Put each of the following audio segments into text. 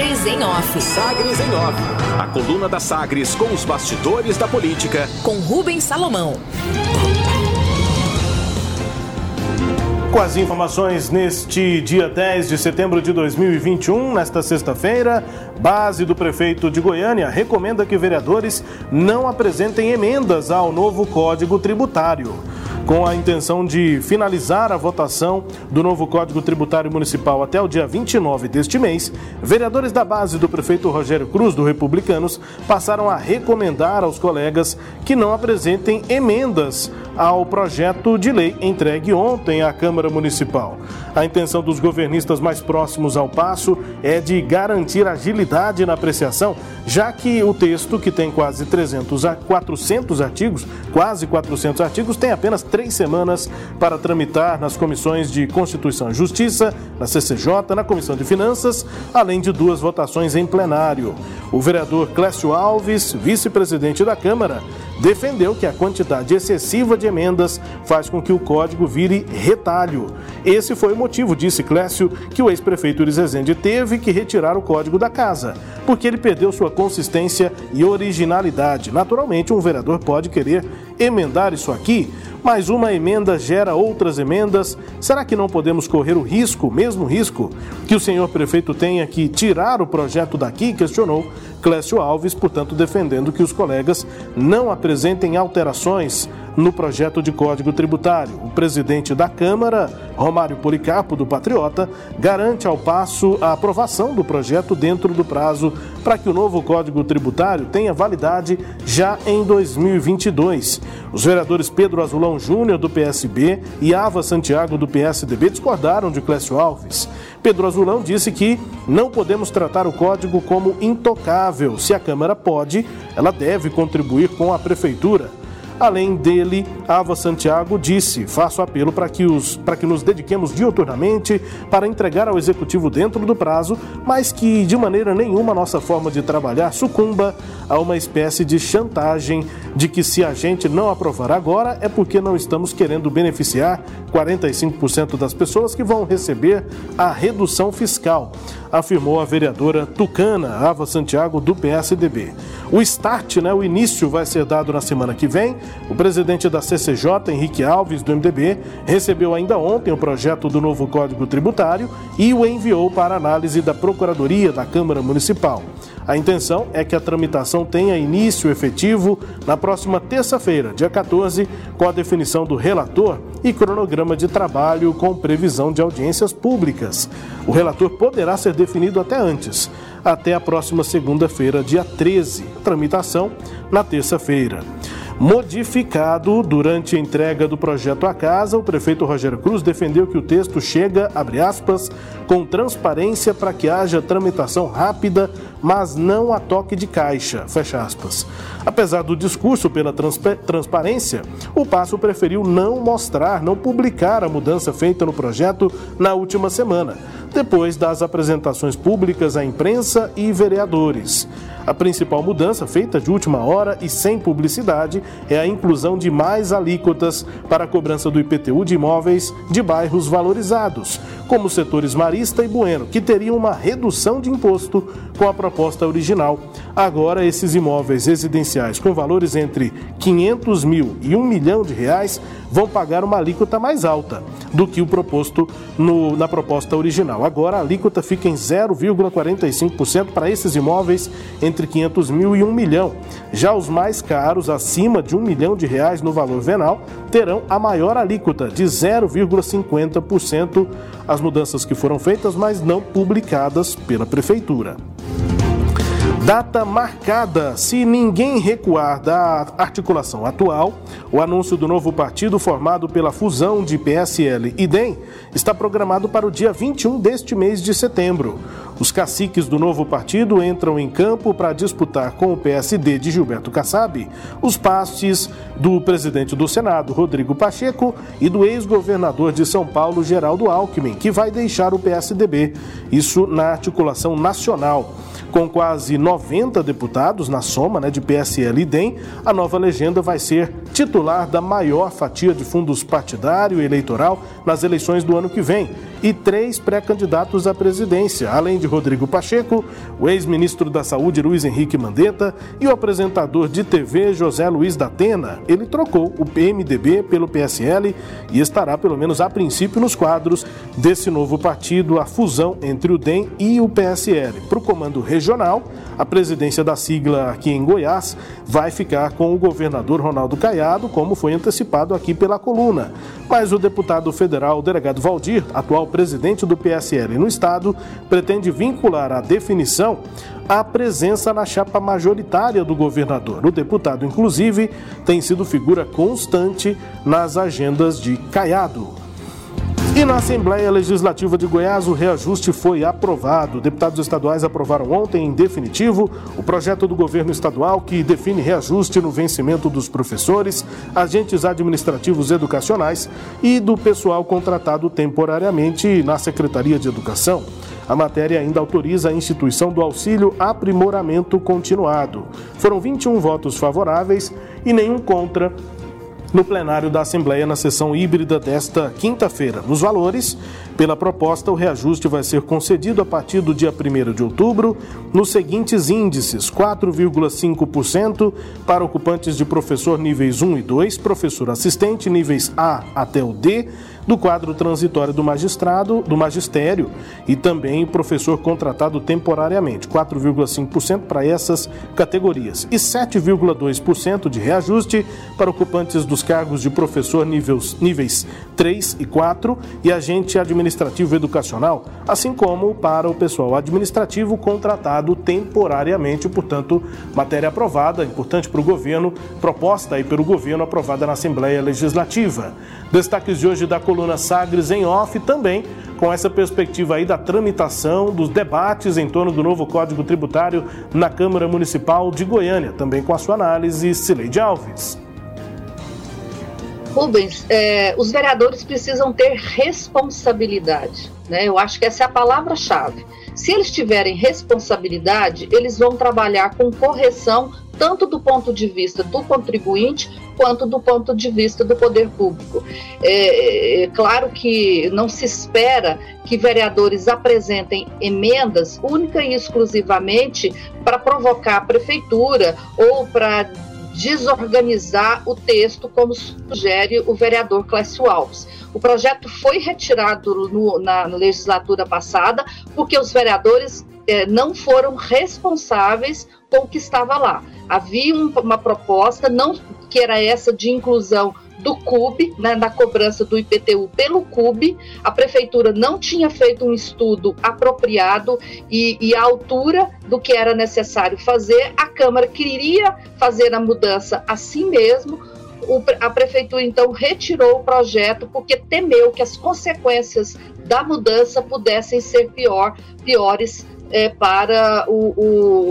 Sagres em Off. Sagres em Off. A coluna da Sagres com os bastidores da política. Com Rubens Salomão. Com as informações neste dia 10 de setembro de 2021, nesta sexta-feira, base do prefeito de Goiânia recomenda que vereadores não apresentem emendas ao novo Código Tributário com a intenção de finalizar a votação do novo Código Tributário Municipal até o dia 29 deste mês, vereadores da base do prefeito Rogério Cruz, do Republicanos, passaram a recomendar aos colegas que não apresentem emendas ao projeto de lei entregue ontem à Câmara Municipal. A intenção dos governistas mais próximos ao passo é de garantir agilidade na apreciação, já que o texto, que tem quase 300 a 400 artigos, quase 400 artigos, tem apenas três semanas para tramitar nas comissões de Constituição e Justiça, na CCJ, na Comissão de Finanças, além de duas votações em plenário. O vereador Clécio Alves, vice-presidente da Câmara, defendeu que a quantidade excessiva de emendas faz com que o código vire retalho. Esse foi o motivo, disse Clécio, que o ex-prefeito Iris Rezende teve que retirar o código da casa, porque ele perdeu sua consistência e originalidade. Naturalmente, um vereador pode querer emendar isso aqui, mas uma emenda gera outras emendas. Será que não podemos correr o risco, mesmo risco, que o senhor prefeito tenha que tirar o projeto daqui? Questionou Clécio Alves, portanto, defendendo que os colegas não apresentem alterações no projeto de Código Tributário. O presidente da Câmara, Romário Policarpo, do Patriota, garante ao passo a aprovação do projeto dentro do prazo para que o novo Código Tributário tenha validade já em 2022. Os vereadores Pedro Azulão Júnior, do PSB, e Ava Santiago, do PSDB, discordaram de Clécio Alves. Pedro Azulão disse que não podemos tratar o código como intocável. Se a Câmara pode, ela deve contribuir com a Prefeitura. Além dele, Ava Santiago disse: faço apelo para que, os, para que nos dediquemos diuturnamente para entregar ao Executivo dentro do prazo, mas que de maneira nenhuma nossa forma de trabalhar sucumba a uma espécie de chantagem de que se a gente não aprovar agora é porque não estamos querendo beneficiar 45% das pessoas que vão receber a redução fiscal, afirmou a vereadora Tucana Ava Santiago do PSDB. O start, né, o início vai ser dado na semana que vem. O presidente da CCJ, Henrique Alves, do MDB, recebeu ainda ontem o projeto do novo Código Tributário e o enviou para análise da Procuradoria da Câmara Municipal. A intenção é que a tramitação tenha início efetivo na próxima terça-feira, dia 14, com a definição do relator e cronograma de trabalho com previsão de audiências públicas. O relator poderá ser definido até antes, até a próxima segunda-feira, dia 13. Tramitação na terça-feira modificado durante a entrega do projeto à casa, o prefeito Rogério Cruz defendeu que o texto chega, abre aspas, com transparência para que haja tramitação rápida, mas não a toque de caixa, fecha aspas. Apesar do discurso pela transparência, o Passo preferiu não mostrar, não publicar a mudança feita no projeto na última semana, depois das apresentações públicas à imprensa e vereadores. A principal mudança, feita de última hora e sem publicidade, é a inclusão de mais alíquotas para a cobrança do IPTU de imóveis de bairros valorizados, como os setores Marista e Bueno, que teriam uma redução de imposto com a proposta original. Agora, esses imóveis residenciais com valores entre 500 mil e 1 milhão de reais vão pagar uma alíquota mais alta do que o proposto no, na proposta original. Agora, a alíquota fica em 0,45% para esses imóveis entre 500 mil e 1 milhão. Já os mais caros, acima de 1 milhão de reais no valor venal, terão a maior alíquota de 0,50%. As mudanças que foram feitas, mas não publicadas pela Prefeitura. Data marcada. Se ninguém recuar da articulação atual, o anúncio do novo partido formado pela fusão de PSL e DEM está programado para o dia 21 deste mês de setembro. Os caciques do novo partido entram em campo para disputar com o PSD de Gilberto Kassab os pastes do presidente do Senado, Rodrigo Pacheco, e do ex-governador de São Paulo, Geraldo Alckmin, que vai deixar o PSDB. Isso na articulação nacional. Com quase 90 deputados na soma né, de PSL e DEM, a nova legenda vai ser titular da maior fatia de fundos partidário e eleitoral nas eleições do ano que vem e três pré-candidatos à presidência, além de Rodrigo Pacheco, o ex-ministro da Saúde Luiz Henrique Mandetta e o apresentador de TV José Luiz da Atena. Ele trocou o PMDB pelo PSL e estará, pelo menos a princípio, nos quadros desse novo partido, a fusão entre o DEM e o PSL. Para o comando regional, a presidência da sigla aqui em Goiás vai ficar com o governador Ronaldo Caiado, como foi antecipado aqui pela coluna. Mas o deputado federal, o delegado Valdir, atual presidente do PSL no estado, pretende vincular a definição à presença na chapa majoritária do governador. O deputado, inclusive, tem sido figura constante nas agendas de Caiado. E na Assembleia Legislativa de Goiás, o reajuste foi aprovado. Deputados estaduais aprovaram ontem, em definitivo, o projeto do governo estadual que define reajuste no vencimento dos professores, agentes administrativos educacionais e do pessoal contratado temporariamente na Secretaria de Educação. A matéria ainda autoriza a instituição do auxílio aprimoramento continuado. Foram 21 votos favoráveis e nenhum contra no plenário da Assembleia na sessão híbrida desta quinta-feira. Nos valores, pela proposta, o reajuste vai ser concedido a partir do dia 1 de outubro nos seguintes índices: 4,5% para ocupantes de professor níveis 1 e 2, professor assistente níveis A até o D, do quadro transitório do magistrado, do magistério e também professor contratado temporariamente, 4,5% para essas categorias e 7,2% de reajuste para ocupantes dos cargos de professor níveis, níveis 3 e 4 e agente administrativo educacional, assim como para o pessoal administrativo contratado temporariamente, portanto, matéria aprovada, importante para o governo, proposta aí pelo governo aprovada na Assembleia Legislativa. Destaques de hoje da coluna Sagres em off também com essa perspectiva aí da tramitação dos debates em torno do novo Código Tributário na Câmara Municipal de Goiânia, também com a sua análise, Cileide Alves. Rubens, é, os vereadores precisam ter responsabilidade, né? Eu acho que essa é a palavra-chave. Se eles tiverem responsabilidade, eles vão trabalhar com correção tanto do ponto de vista do contribuinte quanto do ponto de vista do poder público. É, é, claro que não se espera que vereadores apresentem emendas única e exclusivamente para provocar a prefeitura ou para desorganizar o texto, como sugere o vereador Clécio Alves. O projeto foi retirado no, na legislatura passada porque os vereadores eh, não foram responsáveis com o que estava lá. Havia um, uma proposta, não que era essa de inclusão do CUB, né, na cobrança do IPTU pelo CUB, a prefeitura não tinha feito um estudo apropriado e, e a altura do que era necessário fazer, a Câmara queria fazer a mudança assim mesmo, o, a prefeitura então retirou o projeto porque temeu que as consequências da mudança pudessem ser pior, piores é, para o,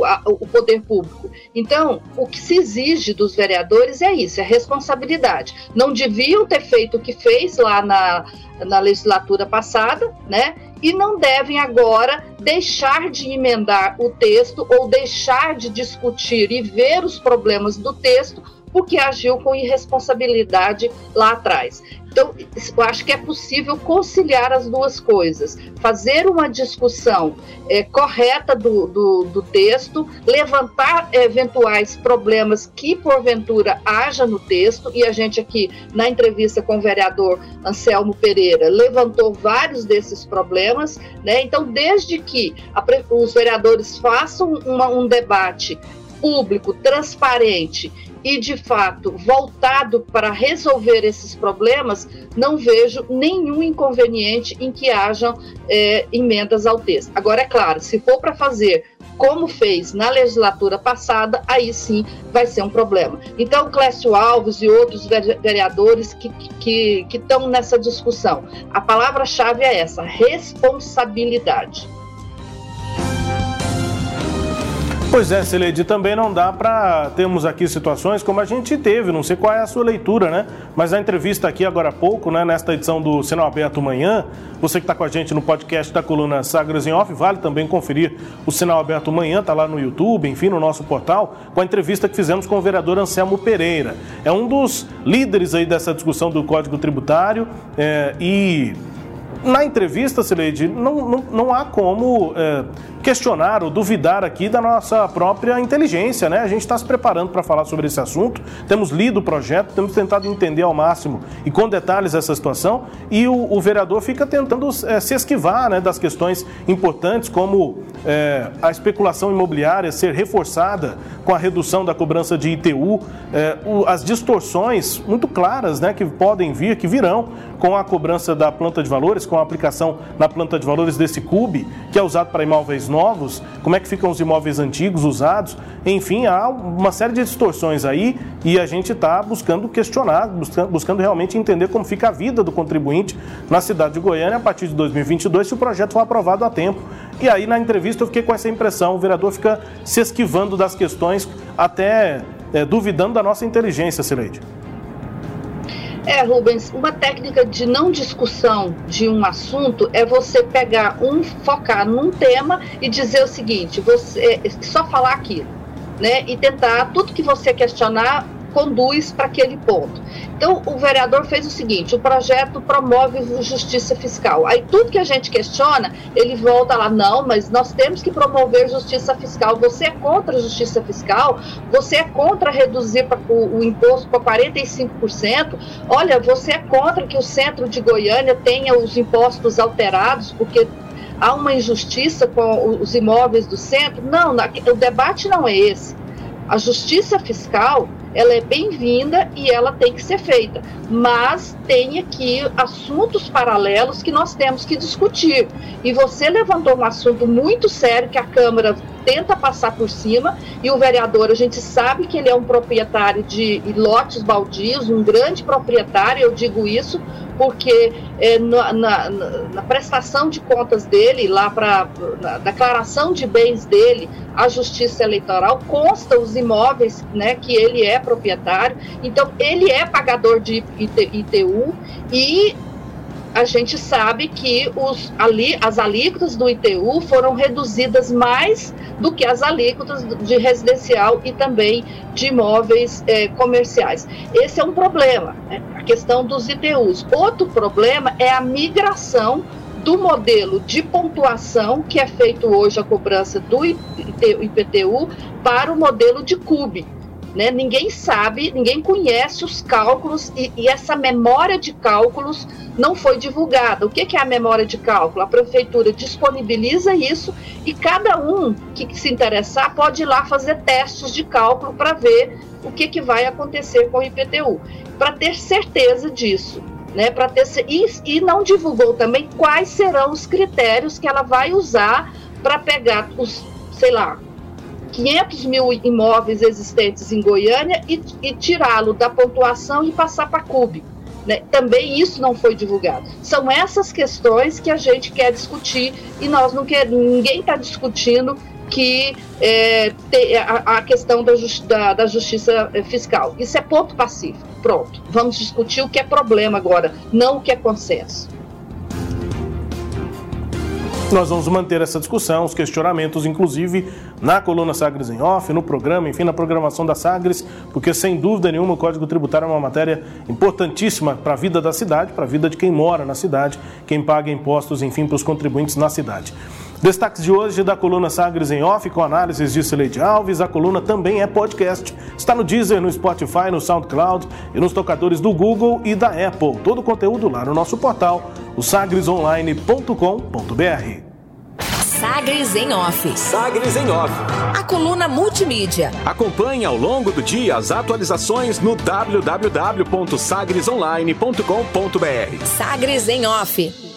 o, a, o poder público. Então, o que se exige dos vereadores é isso, é responsabilidade. Não deviam ter feito o que fez lá na, na legislatura passada, né? E não devem agora deixar de emendar o texto ou deixar de discutir e ver os problemas do texto porque agiu com irresponsabilidade lá atrás. Então, eu acho que é possível conciliar as duas coisas, fazer uma discussão é, correta do, do, do, texto, levantar eventuais problemas que porventura haja no texto, e a gente aqui, na entrevista com o vereador Anselmo Pereira, levantou vários desses problemas, né? Então, desde que a, os vereadores façam uma, um debate público, transparente e de fato voltado para resolver esses problemas, não vejo nenhum inconveniente em que hajam é, emendas ao texto. Agora, é claro, se for para fazer como fez na legislatura passada, aí sim vai ser um problema. Então, Clécio Alves e outros vereadores que estão que, que, nessa discussão, a palavra-chave é essa: responsabilidade. Pois é, Celede, também não dá para termos aqui situações como a gente teve, não sei qual é a sua leitura, né? Mas a entrevista aqui agora há pouco, né, nesta edição do Sinal Aberto Manhã, você que está com a gente no podcast da coluna Sagres em Off, vale também conferir o Sinal Aberto Manhã, tá lá no YouTube, enfim, no nosso portal, com a entrevista que fizemos com o vereador Anselmo Pereira. É um dos líderes aí dessa discussão do Código Tributário é, e na entrevista, Sileide, não, não, não há como é, questionar ou duvidar aqui da nossa própria inteligência, né? A gente está se preparando para falar sobre esse assunto, temos lido o projeto, temos tentado entender ao máximo e com detalhes essa situação, e o, o vereador fica tentando é, se esquivar né, das questões importantes, como é, a especulação imobiliária ser reforçada com a redução da cobrança de ITU, é, o, as distorções muito claras né, que podem vir, que virão com a cobrança da planta de valores, com a aplicação na planta de valores desse CUB, que é usado para imóveis novos, como é que ficam os imóveis antigos, usados, enfim, há uma série de distorções aí e a gente está buscando questionar, buscando realmente entender como fica a vida do contribuinte na cidade de Goiânia a partir de 2022, se o projeto for aprovado a tempo. E aí, na entrevista, eu fiquei com essa impressão: o vereador fica se esquivando das questões, até é, duvidando da nossa inteligência, Sileide. É, Rubens, uma técnica de não discussão de um assunto é você pegar um, focar num tema e dizer o seguinte, você só falar aquilo, né? E tentar tudo que você questionar conduz para aquele ponto. Então, o vereador fez o seguinte: o projeto promove justiça fiscal. Aí, tudo que a gente questiona, ele volta lá, não, mas nós temos que promover justiça fiscal. Você é contra a justiça fiscal? Você é contra reduzir o, o imposto para 45%? Olha, você é contra que o centro de Goiânia tenha os impostos alterados, porque há uma injustiça com os imóveis do centro? Não, o debate não é esse. A justiça fiscal ela é bem-vinda e ela tem que ser feita, mas tem aqui assuntos paralelos que nós temos que discutir. E você levantou um assunto muito sério que a Câmara tenta passar por cima e o vereador, a gente sabe que ele é um proprietário de lotes baldios, um grande proprietário, eu digo isso porque é, na, na, na, prestação de contas dele, lá para a declaração de bens dele, a Justiça Eleitoral consta os imóveis né, que ele é proprietário, então ele é pagador de ITU e a gente sabe que os, ali, as alíquotas do ITU foram reduzidas mais do que as alíquotas de residencial e também de imóveis eh, comerciais. Esse é um problema, né? a questão dos ITUs. Outro problema é a migração do modelo de pontuação que é feito hoje a cobrança do IPTU para o modelo de CUB. Né? Ninguém sabe, ninguém conhece os cálculos e, e, essa memória de cálculos não foi divulgada. O que, que, é a memória de cálculo? A prefeitura disponibiliza isso e cada um que, se interessar pode ir lá fazer testes de cálculo para ver o que, que vai acontecer com o IPTU, para ter certeza disso. Né, para ter e, e não divulgou também quais serão os critérios que ela vai usar para pegar os, sei lá, 500 mil imóveis existentes em Goiânia e, e tirá-lo da pontuação e passar para CUB. Né? Também isso não foi divulgado. São essas questões que a gente quer discutir e nós não quer, ninguém está discutindo que é, a, a, questão da, justi da, da, justiça fiscal. Isso é ponto pacífico. Pronto. Vamos discutir o que é problema agora, não o que é consenso. Nós vamos manter essa discussão, os questionamentos, inclusive na coluna Sagres em Off, no programa, enfim, na programação da Sagres, porque sem dúvida nenhuma o Código Tributário é uma matéria importantíssima para a vida da cidade, para a vida de quem mora na cidade, quem paga impostos, enfim, para os contribuintes na cidade. Destaques de hoje da coluna Sagres em Off, com análises de Sileide Alves. A coluna também é podcast. Está no Deezer, no Spotify, no SoundCloud e nos tocadores do Google e da Apple. Todo o conteúdo lá no nosso portal, o sagresonline.com.br. Sagres em Off. Sagres em Off. A coluna multimídia. Acompanhe ao longo do dia as atualizações no www.sagresonline.com.br. Sagres em Off.